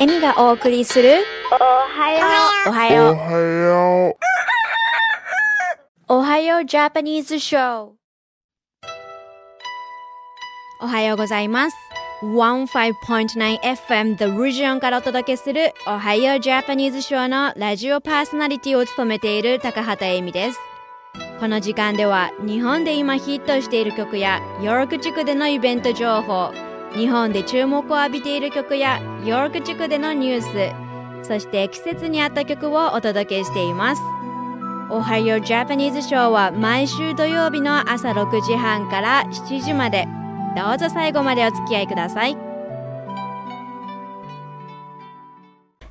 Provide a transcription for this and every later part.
エミがお送りするおはよおはよう。おはよう。おはようジャパニーズショー。おはようございます。15.9FM The Region からお届けするおはようジャパニーズショーのラジオパーソナリティを務めている高畑恵美です。この時間では日本で今ヒットしている曲やヨーク地区でのイベント情報、日本で注目を浴びている曲やヨーク地区でのニュース、そして季節に合った曲をお届けしています。おはようジャパニーズショーは毎週土曜日の朝6時半から7時まで。どうぞ最後までお付き合いください。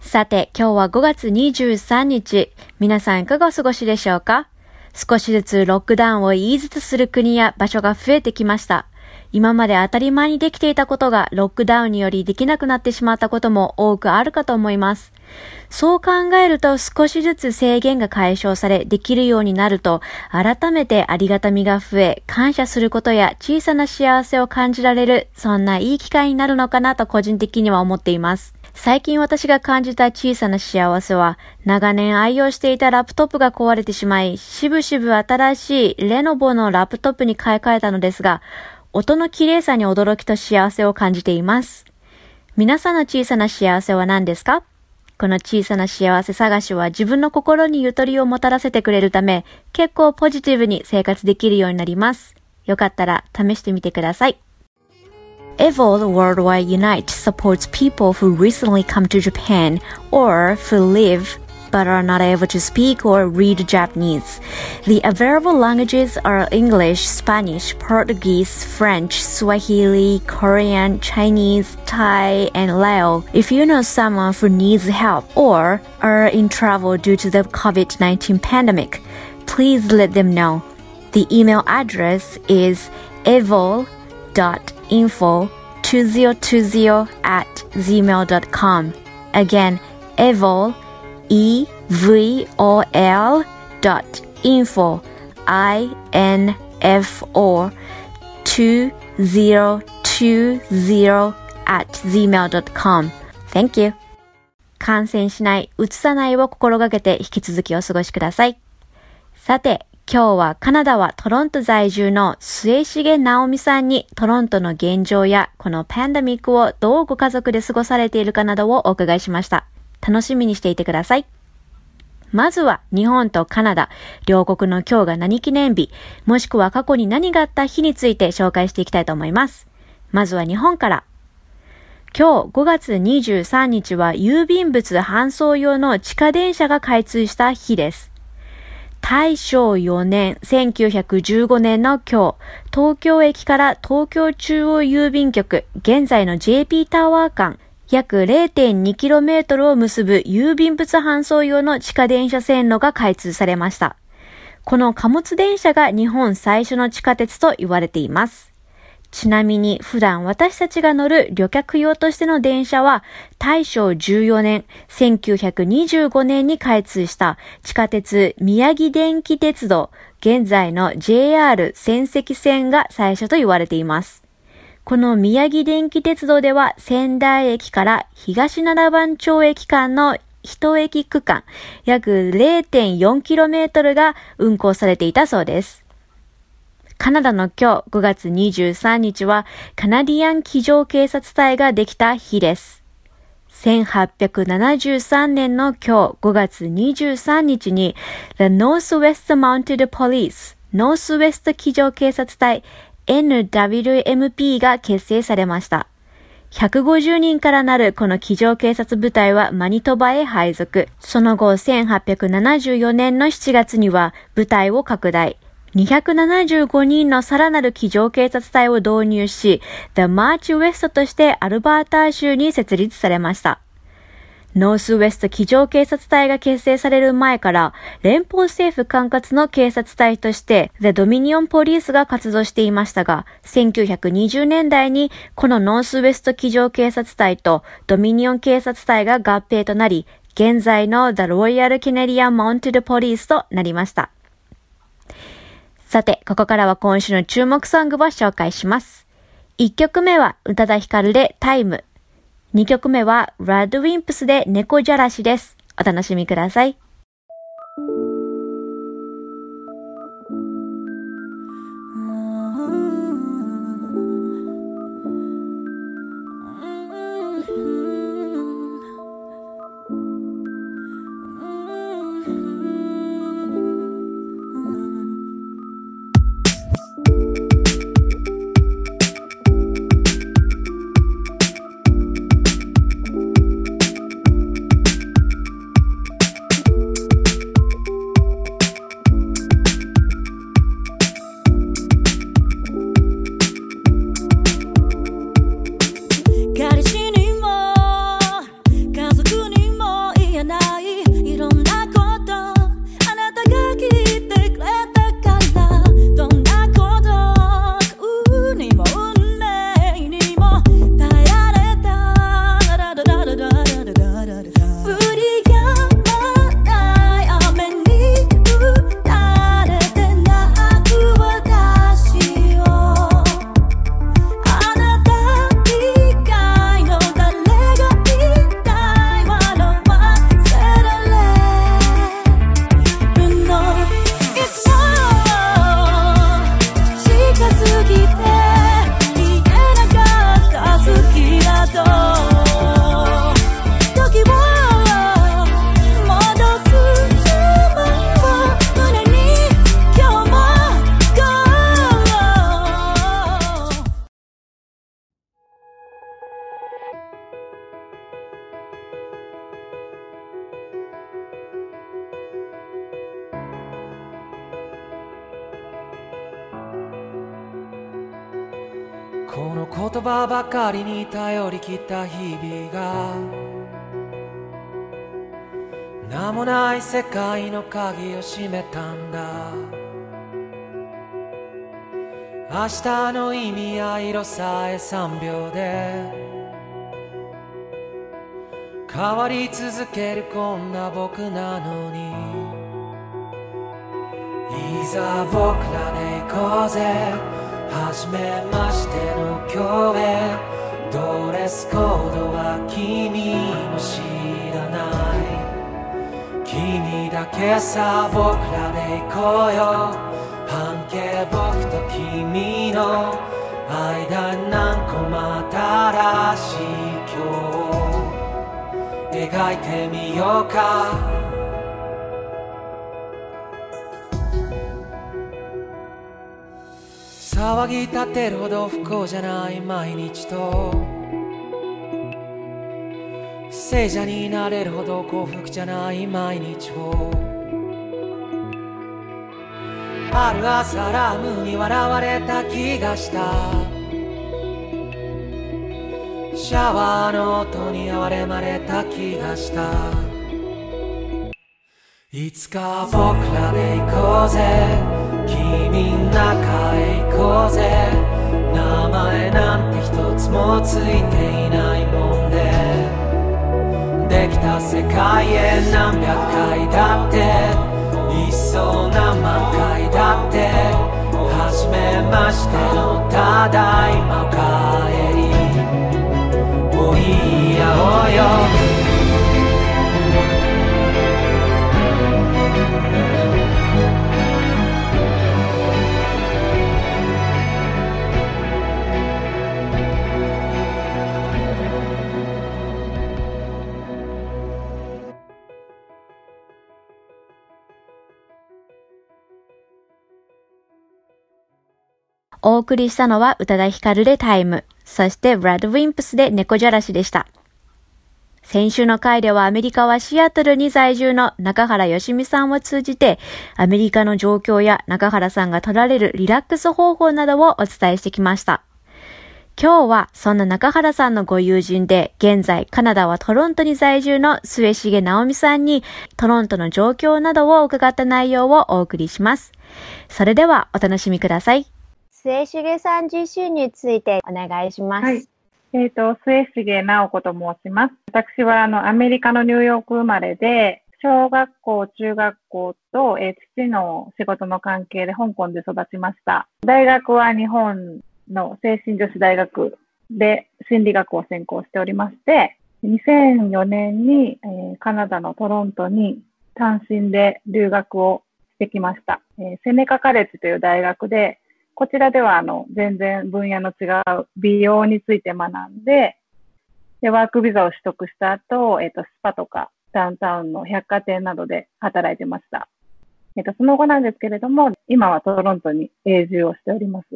さて今日は5月23日。皆さんいかがお過ごしでしょうか？少しずつロックダウンをイーズとする国や場所が増えてきました。今まで当たり前にできていたことがロックダウンによりできなくなってしまったことも多くあるかと思います。そう考えると少しずつ制限が解消されできるようになると改めてありがたみが増え感謝することや小さな幸せを感じられるそんないい機会になるのかなと個人的には思っています。最近私が感じた小さな幸せは、長年愛用していたラップトップが壊れてしまい、しぶしぶ新しいレノボのラップトップに買い替えたのですが、音の綺麗さに驚きと幸せを感じています。皆さんの小さな幸せは何ですか？この小さな幸せ探しは自分の心にゆとりをもたらせてくれるため、結構ポジティブに生活できるようになります。よかったら試してみてください。Evol Worldwide Unite supports people who recently come to Japan or who live but are not able to speak or read Japanese. The available languages are English, Spanish, Portuguese, French, Swahili, Korean, Chinese, Thai, and Lao. If you know someone who needs help or are in trouble due to the COVID-19 pandemic, please let them know. The email address is evol.info 2020 at gmail.com. Again, evol evol.info info 2020 at gmail.com Thank you 感染しない、うつさないを心がけて引き続きお過ごしください。さて、今日はカナダはトロント在住の末重直美さんにトロントの現状やこのパンダミックをどうご家族で過ごされているかなどをお伺いしました。楽しみにしていてください。まずは日本とカナダ、両国の今日が何記念日、もしくは過去に何があった日について紹介していきたいと思います。まずは日本から。今日5月23日は郵便物搬送用の地下電車が開通した日です。大正4年1915年の今日、東京駅から東京中央郵便局、現在の JP タワー間、約 0.2km を結ぶ郵便物搬送用の地下電車線路が開通されました。この貨物電車が日本最初の地下鉄と言われています。ちなみに普段私たちが乗る旅客用としての電車は大正14年1925年に開通した地下鉄宮城電気鉄道現在の JR 仙石線が最初と言われています。この宮城電気鉄道では仙台駅から東七番町駅間の一駅区間約 0.4km が運行されていたそうです。カナダの今日5月23日はカナディアン機上警察隊ができた日です。1873年の今日5月23日に The Northwest Mounted Police ノースウェスト機上警察隊 NWMP が結成されました。150人からなるこの機上警察部隊はマニトバへ配属。その後、1874年の7月には部隊を拡大。275人のさらなる機上警察隊を導入し、The March West としてアルバーター州に設立されました。ノースウェスト機上警察隊が結成される前から、連邦政府管轄の警察隊として、The Dominion Police が活動していましたが、1920年代にこのノースウェスト機上警察隊とドミニオン警察隊が合併となり、現在の The Royal Canadian Mounted Police となりました。さて、ここからは今週の注目ソングを紹介します。1曲目は宇多田ヒカルでタイム。2曲目は Rad Wimps で猫じゃらしです。お楽しみください。りに頼り切った日々が名もない世界の鍵を閉めたんだ。明日の意味や色さえ3秒で変わり続けるこんな僕なのに。いざ僕らで行こうぜ。初めまして君だけさ僕らで行こうよ。半径僕と君の間何個も新しい今日。描いてみようか。騒ぎ立てるほど不幸じゃない毎日と。聖者になれるほど幸福じゃない毎日を。ある朝ラムに笑われた気がした。シャワーの音に哀れまれた気がした。いつか僕らで行こうぜ。君ん中へ行こうぜ。名前なんて一つもついていない。もんきた世界へ何百回だっていっそ何万回だって初めましてのただいま帰り。おいやおうよ。お送りしたのは宇多田ヒカルでタイム、そしてブラッド・ウィンプスで猫じゃらしでした。先週の回ではアメリカはシアトルに在住の中原よしみさんを通じて、アメリカの状況や中原さんが取られるリラックス方法などをお伝えしてきました。今日はそんな中原さんのご友人で、現在カナダはトロントに在住の末重直美さんに、トロントの状況などを伺った内容をお送りします。それではお楽しみください。末重さん自身についてお願いします。はい。えっ、ー、と、末重直子と申します。私は、あの、アメリカのニューヨーク生まれで、小学校、中学校と、えー、父の仕事の関係で香港で育ちました。大学は日本の精神女子大学で心理学を専攻しておりまして、2004年に、えーカナダのトロントに単身で留学をしてきました。えーセネカカレッジという大学で、こちらではあの全然分野の違う美容について学んで、で、ワークビザを取得した後、えっ、と、スパとかダウンタウンの百貨店などで働いてました。えっ、と、その後なんですけれども、今はトロントに永住をしております。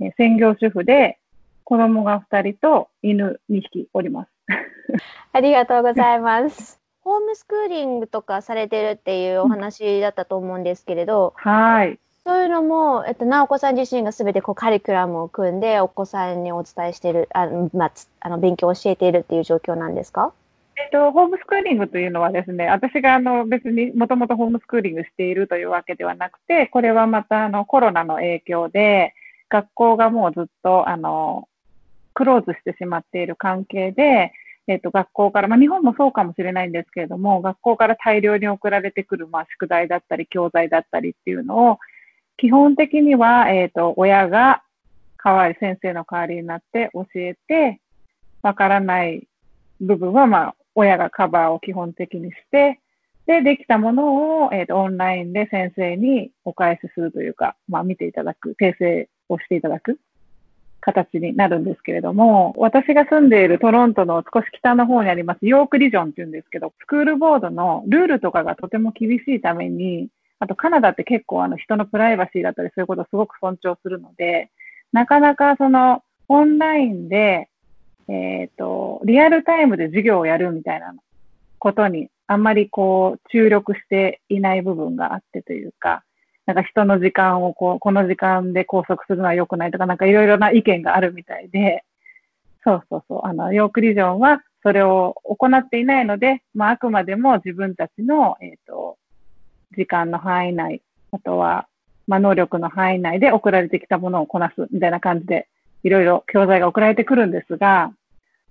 えー専業主婦で、子供が2人と犬2匹おります。ありがとうございます。ホームスクーリングとかされてるっていうお話だったと思うんですけれど、はい。そういうのも、えっと、直子さん自身がすべてこうカリキュラムを組んで、お子さんにお伝えしている、あの、まあ、あの、勉強を教えているっていう状況なんですか？えっと、ホームスクーリングというのはですね、私があの別にもともとホームスクーリングしているというわけではなくて、これはまたあのコロナの影響で、学校がもうずっとあのクローズしてしまっている関係で、えっと、学校から、まあ、日本もそうかもしれないんですけれども、学校から大量に送られてくる、まあ、宿題だったり、教材だったりっていうのを、基本的には、えっと、親が代わり、先生の代わりになって教えて、わからない部分は、まあ、親がカバーを基本的にして、で、できたものを、えっ、と、オンラインで先生にお返しするというか、まあ、見ていただく、訂正をしていただく形になるんですけれども、私が住んでいるトロントの少し北の方にあります、ヨークリジョンっていうんですけど、スクールボードのルールとかがとても厳しいために、あとカナダって結構あの人のプライバシーだったりそういうことをすごく尊重するので、なかなかそのオンラインでえっ、と、リアルタイムで授業をやるみたいなことに、あんまりこう、注力していない部分があってというか、なんか人の時間をこう、この時間で拘束するのは良くないとか、なんかいろいろな意見があるみたいで、そうそうそう、あの、ヨークリジョンはそれを行っていないので、まあ、あくまでも自分たちの、えっ、と、時間の範囲内、あとは、まあ、能力の範囲内で送られてきたものをこなすみたいな感じで、いろいろ教材が送られてくるんですが、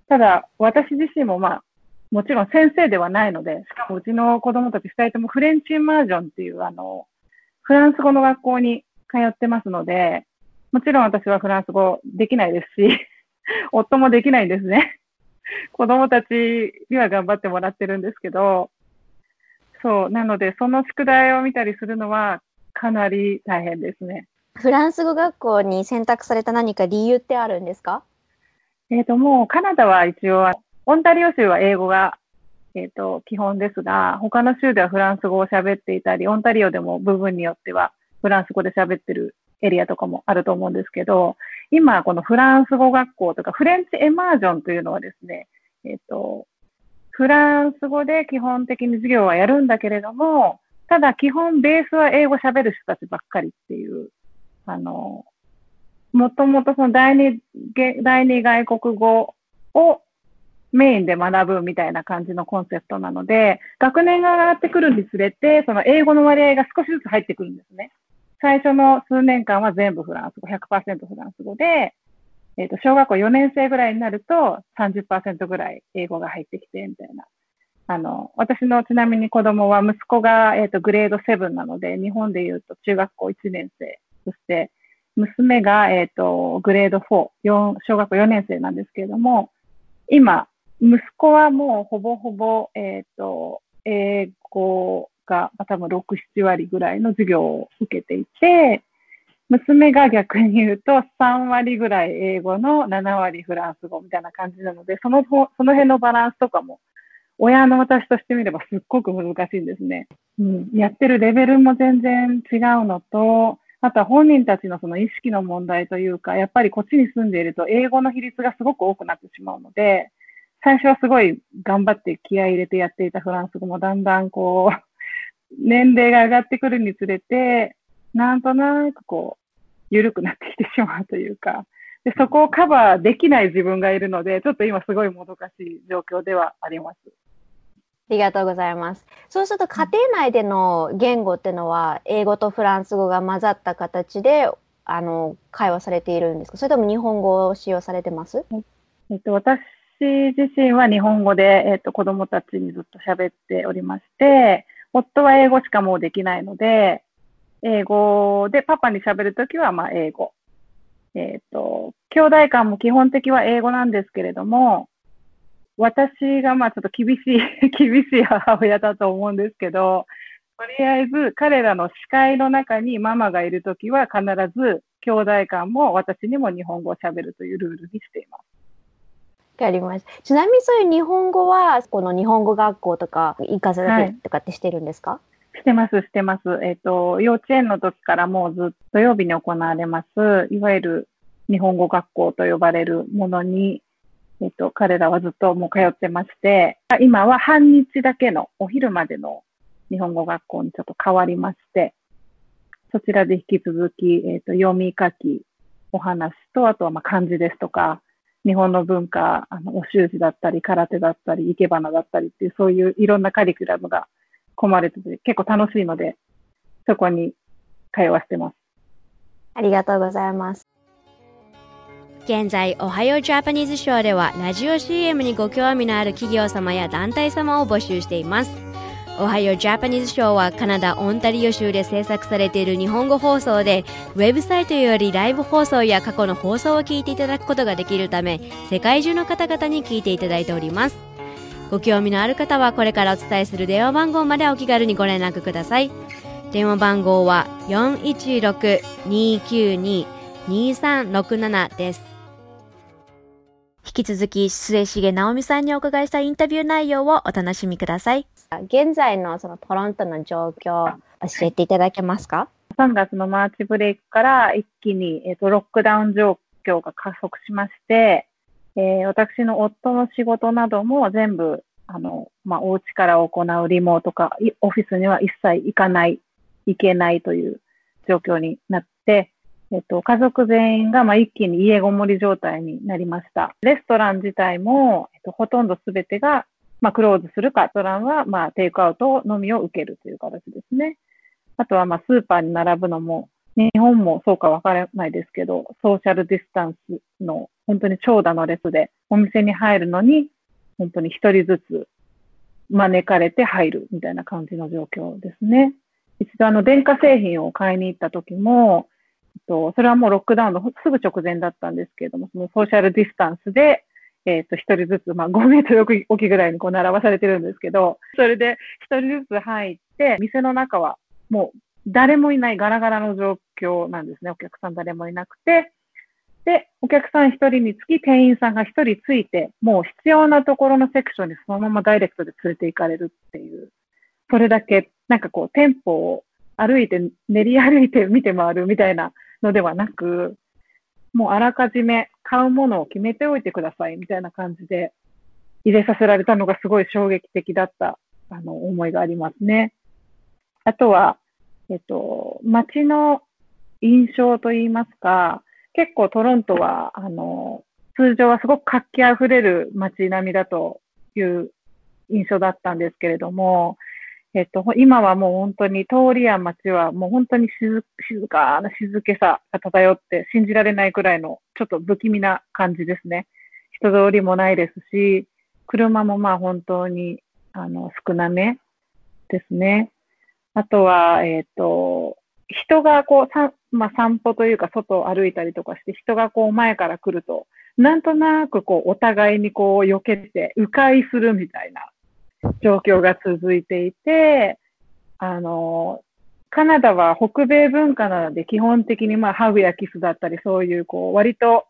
ただ、私自身もまあ、もちろん先生ではないので、しかもうちの子供たち二人ともフレンチイマージョンっていう、あの、フランス語の学校に通ってますので、もちろん私はフランス語できないですし、夫もできないんですね。子供たちには頑張ってもらってるんですけど、そう、なので、その宿題を見たりするのはかなり大変ですね。フランス語学校に選択された何か理由ってあるんですか？えっ、と、もうカナダは一応、オンタリオ州は英語が、えっ、と、基本ですが、他の州ではフランス語を喋っていたり、オンタリオでも部分によってはフランス語で喋ってるエリアとかもあると思うんですけど、今、このフランス語学校とか、フレンチエマージョンというのはですね、えっ、と、フランス語で基本的に授業はやるんだけれども、ただ基本ベースは英語喋る人たちばっかりっていう、あの、もともとその第二、第二外国語をメインで学ぶみたいな感じのコンセプトなので、学年が上がってくるにつれて、その英語の割合が少しずつ入ってくるんですね。最初の数年間は全部フランス語、100%フランス語で、えっ、と、小学校4年生ぐらいになると30%ぐらい英語が入ってきて、みたいな。あの、私のちなみに子供は息子が、えっ、と、グレード7なので、日本で言うと中学校1年生、そして娘が、えっ、と、グレード4、4小学校4年生なんですけれども、今、息子はもうほぼほぼ、えっ、と、英語が多分6、7割ぐらいの授業を受けていて、娘が逆に言うと3割ぐらい英語の7割フランス語みたいな感じなので、その、その辺のバランスとかも、親の私としてみればすっごく難しいんですね。うん。やってるレベルも全然違うのと、あとは本人たちのその意識の問題というか、やっぱりこっちに住んでいると英語の比率がすごく多くなってしまうので、最初はすごい頑張って気合い入れてやっていたフランス語もだんだんこう、年齢が上がってくるにつれて、なんとなくこう、緩くなってきてしまうというか、でそこをカバーできない自分がいるので、ちょっと今すごいもどかしい状況ではあります。ありがとうございます。そうすると家庭内での言語ってのは英語とフランス語が混ざった形であの会話されているんですか？それとも日本語を使用されてます？えっと、私自身は日本語で、えっと、子供たちにずっと喋っておりまして、夫は英語しかもうできないので、英語でパパに喋るときは、まあ、英語。えっ、と、兄弟間も基本的は英語なんですけれども、私がまあちょっと厳しい、厳しい母親だと思うんですけど、とりあえず彼らの視界の中にママがいるときは必ず兄弟間も私にも日本語を喋るというルールにしています。わかりました。ちなみにそういう日本語は、この日本語学校とか行かせたりとかってしてるんですか、してます、してます。えっ、と、幼稚園の時からもうずっと土曜日に行われます、いわゆる日本語学校と呼ばれるものに、えっ、と、彼らはずっともう通ってまして、今は半日だけのお昼までの日本語学校にちょっと変わりまして、そちらで引き続き、えっ、と、読み書き、お話と、あとはまあ漢字ですとか、日本の文化、あの、お習字だったり、空手だったり、生け花だったりっていう、そういういろんなカリキュラムが込まれてて、結構楽しいので、そこに通わせてます。ありがとうございます。現在、おはようジャパニーズショーでは、ラジオ CM にご興味のある企業様や団体様を募集しています。おはようジャパニーズショーはカナダ・オンタリオ州で制作されている日本語放送で、ウェブサイトよりライブ放送や過去の放送を聞いていただくことができるため、世界中の方々に聞いていただいております。ご興味のある方はこれからお伝えする電話番号までお気軽にご連絡ください。電話番号は416-292-2367です。引き続き、末重直美さんにお伺いしたインタビュー内容をお楽しみください。現在のそのトロントの状況、教えていただけますか？3月のマーチブレイクから一気に、えっとロックダウン状況が加速しまして、えー私の夫の仕事なども全部、あの、まあ、お家から行うリモートか、オフィスには一切行かない、行けないという状況になって、えっと、家族全員が、まあ、一気に家ごもり状態になりました。レストラン自体も、えっと、ほとんどすべてが、まあ、クローズするか、レストランは、まあ、テイクアウトのみを受けるという形ですね。あとは、まあ、スーパーに並ぶのも、日本もそうかわからないですけど、ソーシャルディスタンスの本当に長蛇の列で、お店に入るのに、本当に一人ずつ招かれて入るみたいな感じの状況ですね。一度あの電化製品を買いに行った時も、とそれはもうロックダウンのすぐ直前だったんですけれども、そのソーシャルディスタンスで、えっと、一人ずつ、まあ、5メートル置きぐらいにこう並ばされてるんですけど、それで一人ずつ入って、店の中はもう誰もいないガラガラの状況なんですね。お客さん誰もいなくて。で、お客さん一人につき店員さんが一人ついて、もう必要なところのセクションにそのままダイレクトで連れて行かれるっていう。それだけ、なんかこう、店舗を歩いて、練り歩いて見て回るみたいなのではなく、もうあらかじめ買うものを決めておいてくださいみたいな感じで入れさせられたのがすごい衝撃的だった、あの、思いがありますね。あとは、えっと、街の印象といいますか、結構トロントは、あの、通常はすごく活気あふれる街並みだという印象だったんですけれども、えっと、今はもう本当に通りや街はもう本当に静静かな静けさが漂って信じられないくらいのちょっと不気味な感じですね。人通りもないですし、車もまあ本当にあの少なめですね。あとは、えっ、と、人がこう、まあ、散歩というか外を歩いたりとかして、人がこう前から来ると、なんとなくこう、お互いにこう、避けて、迂回するみたいな状況が続いていて、あの、カナダは北米文化なので、基本的にまあ、ハグやキスだったり、そういうこう、割と、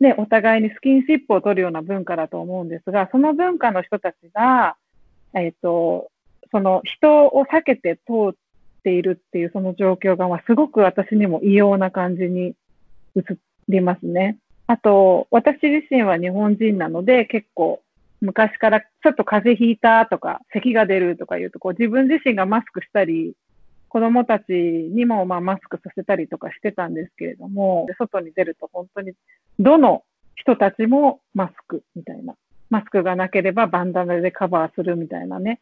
ね、お互いにスキンシップを取るような文化だと思うんですが、その文化の人たちが、えっ、と、その人を避けて通っているっていうその状況が、まあ、すごく私にも異様な感じに映りますね。あと、私自身は日本人なので、結構昔からちょっと風邪ひいたとか、咳が出るとかいうと、こう自分自身がマスクしたり、子供たちにもまあマスクさせたりとかしてたんですけれども、外に出ると本当にどの人たちもマスクみたいな。マスクがなければバンダナでカバーするみたいなね。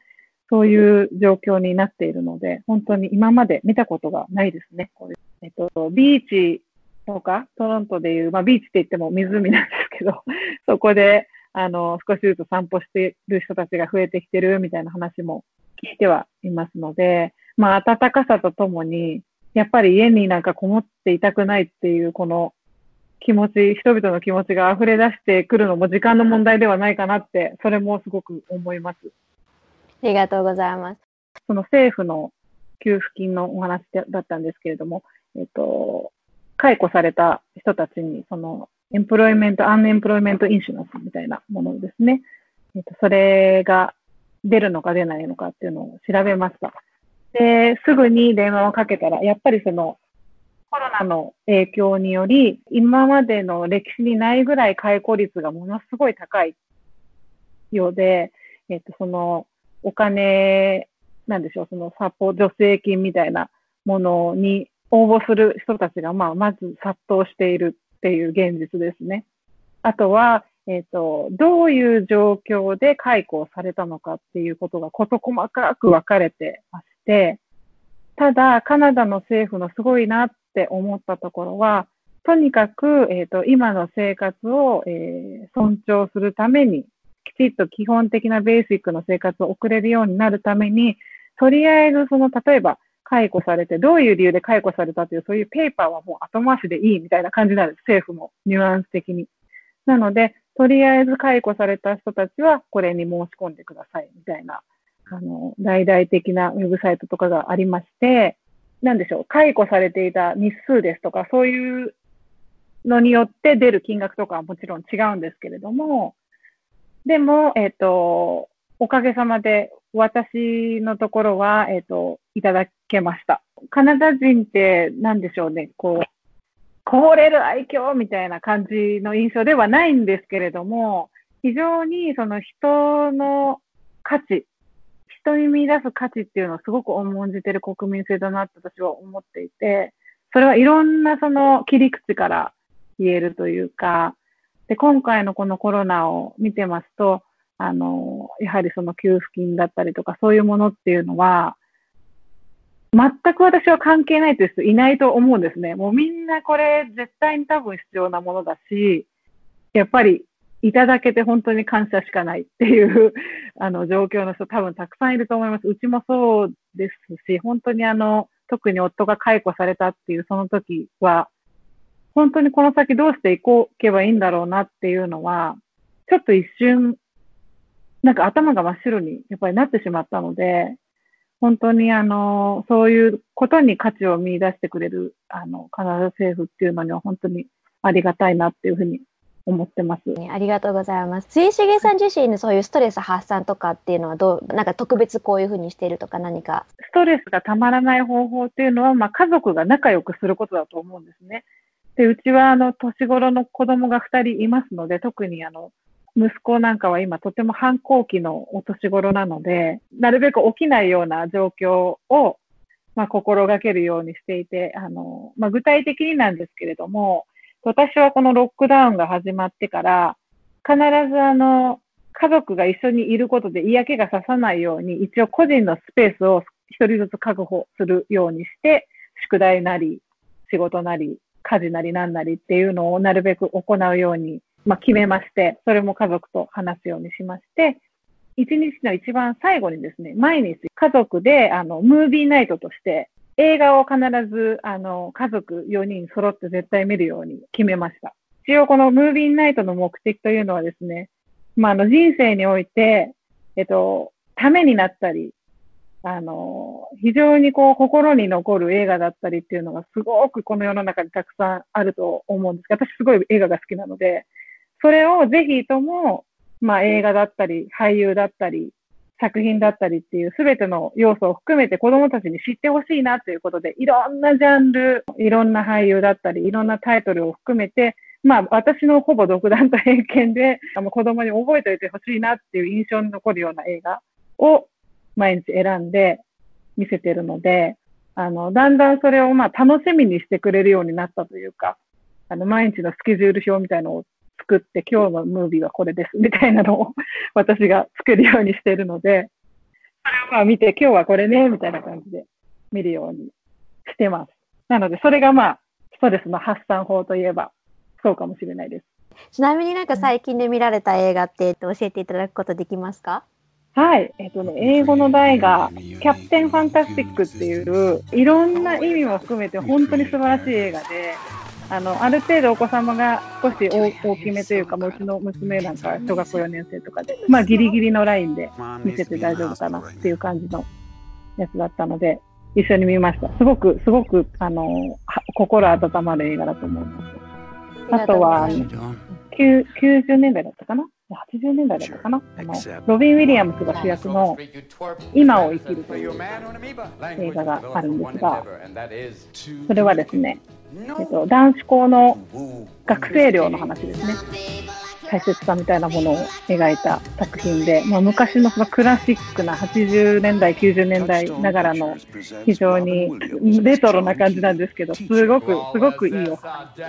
そういう状況になっているので、本当に今まで見たことがないですね。こういうえっと、ビーチとか、トロントでいう、まあビーチって言っても湖なんですけど、そこで、あの、少しずつ散歩してる人たちが増えてきてるみたいな話も聞いてはいますので、まあ暖かさとともに、やっぱり家になんかこもっていたくないっていう、この気持ち、人々の気持ちが溢れ出してくるのも時間の問題ではないかなって、それもすごく思います。ありがとうございます。その政府の給付金のお話だったんですけれども、えっと、解雇された人たちに、その、 employment、unemployment insurance みたいなものですね。えっと、それが出るのか出ないのかっていうのを調べました。で、すぐに電話をかけたら、やっぱりその、コロナの影響により、今までの歴史にないぐらい解雇率がものすごい高いようで、えっと、その、お金、なんでしょう、そのサポ、助成金みたいなものに応募する人たちが、まあ、まず殺到しているっていう現実ですね。あとは、えっ、ー、と、どういう状況で解雇されたのかっていうことが事細かく分かれてまして、ただ、カナダの政府のすごいなって思ったところは、とにかく、えっ、ー、と、今の生活を、えー、尊重するために、きちっと基本的なベーシックの生活を送れるようになるために、とりあえずその、例えば、解雇されて、どういう理由で解雇されたという、そういうペーパーはもう後回しでいいみたいな感じなんです。政府もニュアンス的に。なので、とりあえず解雇された人たちはこれに申し込んでくださいみたいな、あの、大々的なウェブサイトとかがありまして、なんでしょう、解雇されていた日数ですとか、そういうのによって出る金額とかはもちろん違うんですけれども、でも、えっ、ー、と、おかげさまで私のところは、えっ、ー、と、いただけました。カナダ人って、なんでしょうね、こう、こぼれる愛嬌みたいな感じの印象ではないんですけれども、非常にその人の価値、人に見出す価値っていうのをすごく重んじてる国民性だなって私は思っていて、それはいろんなその切り口から言えるというか、で、今回のこのコロナを見てますと、あの、やはりその給付金だったりとか、そういうものっていうのは、全く私は関係ないという人いないと思うんですね。もうみんなこれ絶対に多分必要なものだし、やっぱりいただけて本当に感謝しかないっていう あの状況の人多分たくさんいると思います。うちもそうですし、本当にあの、特に夫が解雇されたっていうその時は、本当にこの先どうしていこうけばいいんだろうなっていうのは、ちょっと一瞬なんか頭が真っ白にやっぱりなってしまったので、本当にあの、そういうことに価値を見出してくれる、あの、カナダ政府っていうのには本当にありがたいなっていうふうに思ってます。ありがとうございます。水重さん自身のそういうストレス発散とかっていうのはどう、なんか特別こういうふうにしているとか何か。ストレスがたまらない方法っていうのは、まあ家族が仲良くすることだと思うんですね。で、うちはあの、年頃の子供が2人いますので、特にあの、息子なんかは今とても反抗期のお年頃なので、なるべく起きないような状況を、まあ、心がけるようにしていて、あの、まあ、具体的になんですけれども、私はこのロックダウンが始まってから、必ずあの、家族が一緒にいることで嫌気がささないように、一応個人のスペースを一人ずつ確保するようにして、宿題なり、仕事なり、家事なりなんなりっていうのをなるべく行うようにまあ、決めまして、それも家族と話すようにしまして、一日の一番最後にですね、毎日家族で、あの、ムービーナイトとして、映画を必ず、あの、家族4人揃って絶対見るように決めました。一応このムービーナイトの目的というのはですね、まあ、あの、人生において、えっと、ためになったり、あの、非常にこう、心に残る映画だったりっていうのがすごくこの世の中にたくさんあると思うんです。が、私すごい映画が好きなので、それをぜひとも、まあ映画だったり、俳優だったり、作品だったりっていうすべての要素を含めて子供たちに知ってほしいなということで、いろんなジャンル、いろんな俳優だったり、いろんなタイトルを含めて、まあ私のほぼ独断と偏見で、子供に覚えておいてほしいなっていう印象に残るような映画を毎日選んで見せてるので、あの、だんだんそれをまあ楽しみにしてくれるようになったというか、あの、毎日のスケジュール表みたいなのを作って今日のムービーはこれですみたいなのを 私が作るようにしてるので、それをまあ見て今日はこれねみたいな感じで見るようにしてます。なのでそれがまあストレスの発散法といえばそうかもしれないです。ちなみになんか最近で見られた映画って教えていただくことできますか？はい。えっ、とね、英語の題が、キャプテンファンタスティックっていう、いろんな意味も含めて本当に素晴らしい映画で、あの、ある程度お子様が少し大きめというか、もううちの娘なんか小学校4年生とかで、まあギリギリのラインで見せて大丈夫かなっていう感じのやつだったので、一緒に見ました。すごく、すごく、あの、心温まる映画だと思います。あとは、90年代だったかな ?80 年代だったかなあのロビン・ウィリアムスが主役の今を生きるという映画があるんですが、それはですね、えっと、男子校の学生寮の話ですね。大切さみたいなものを描いた作品で、まあ、昔のそのクラシックな80年代、90年代ながらの非常にレトロな感じなんですけど、すごく、すごくいいお話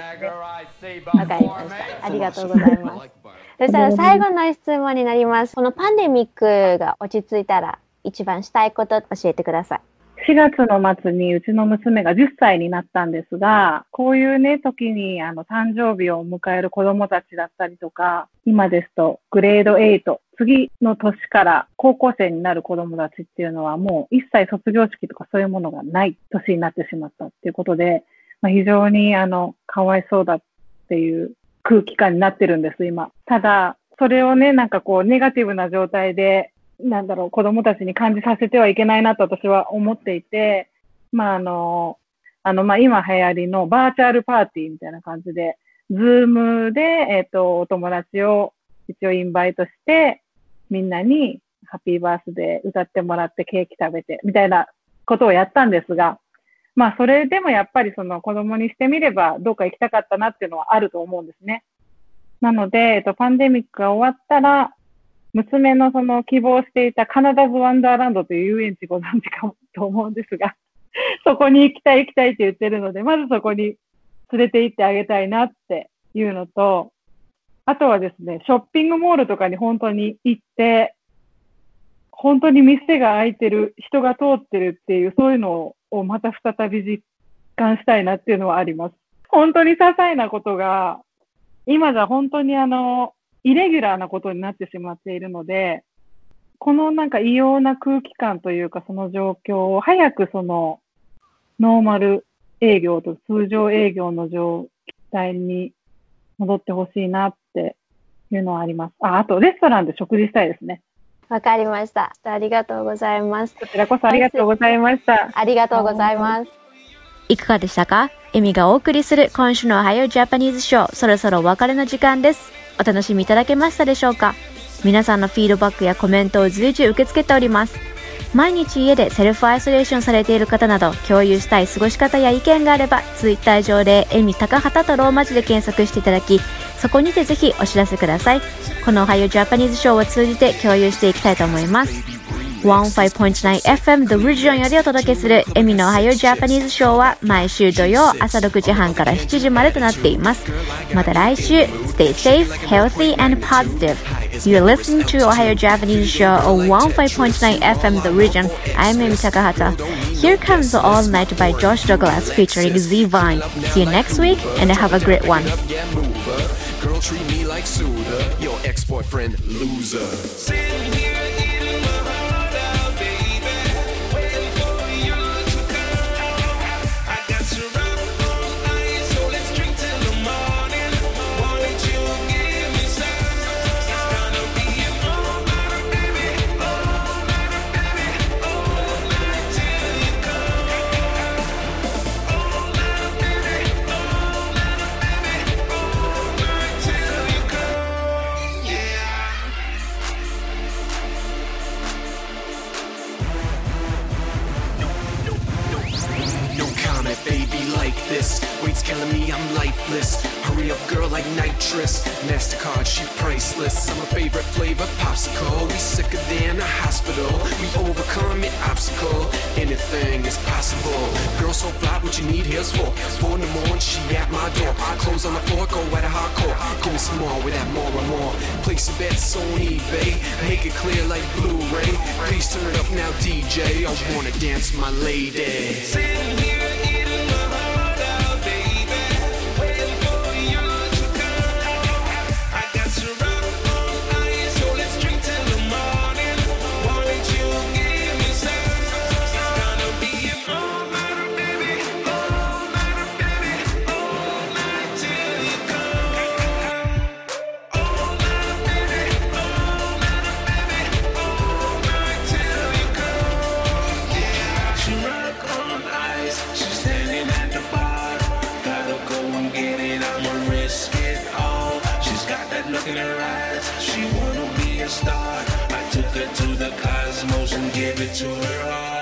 わかりました。ありがとうございます。そしたら最後の質問になります。このパンデミックが落ち着いたら一番したいこと教えてください。4月の末にうちの娘が10歳になったんですが、こういうね、時にあの誕生日を迎える子供たちだったりとか、今ですとグレード8、次の年から高校生になる子供たちっていうのはもう一切卒業式とかそういうものがない年になってしまったっていうことで、まあ、非常にあの、かわいそうだっていう空気感になってるんです、今。ただ、それをね、なんかこう、ネガティブな状態でなんだろう、子供たちに感じさせてはいけないなと私は思っていて、まああの、あの、まあ今流行りのバーチャルパーティーみたいな感じで、 Zoom で、えっ、と、お友達を一応 invite して、みんなにハッピーバースデー歌ってもらってケーキ食べて、みたいなことをやったんですが、まあそれでもやっぱりその子供にしてみればどっか行きたかったなっていうのはあると思うんですね。なので、えっと、パンデミックが終わったら、娘のその希望していたカナダズワンダーランドという遊園地ご存知かと思うんですが、そこに行きたい行きたいって言ってるので、まずそこに連れて行ってあげたいなっていうのと、あとはですね、ショッピングモールとかに本当に行って、本当に店が開いてる、人が通ってるっていう、そういうのをまた再び実感したいなっていうのはあります。本当に些細なことが、今じゃ本当にあの、イレギュラーなことになってしまっているので、このなんか異様な空気感というかその状況を早くそのノーマル営業と通常営業の状態に戻ってほしいなっていうのはあります。あ、あとレストランで食事したいですね。わかりました。ありがとうございます。こちらこそありがとうございました。ありがとうございます。いかがでしたか？エミがお送りする今週の Ohio Japanese Show そろそろお別れの時間です。お楽しみいただけましたでしょうか？皆さんのフィードバックやコメントを随時受け付けております。毎日家でセルフアイソレーションされている方など共有したい過ごし方や意見があれば Twitter 上でエミ高畑とローマ字で検索していただきそこにてぜひお知らせください。このおはようジャパニーズショーを通じて共有していきたいと思います。15.9FM The Region よりお届けするエミの Ohio Japanese Show は毎週土曜朝6時半から7時までとなっていますまた来週 Stay safe, healthy and positive You're listening to Ohio Japanese Show on 15.9 FM The Region I'm Emi Takahata Here comes the All Night by Josh Douglas featuring Z Vine See you next week and have a great one Yeah, mover. Girl, treat me like Suda, your ex-boyfriend loser. More and more. Place a bet on eBay. Make it clear like Blu-ray. Please turn it up now, DJ. I wanna dance, my lady. look gave it to her heart.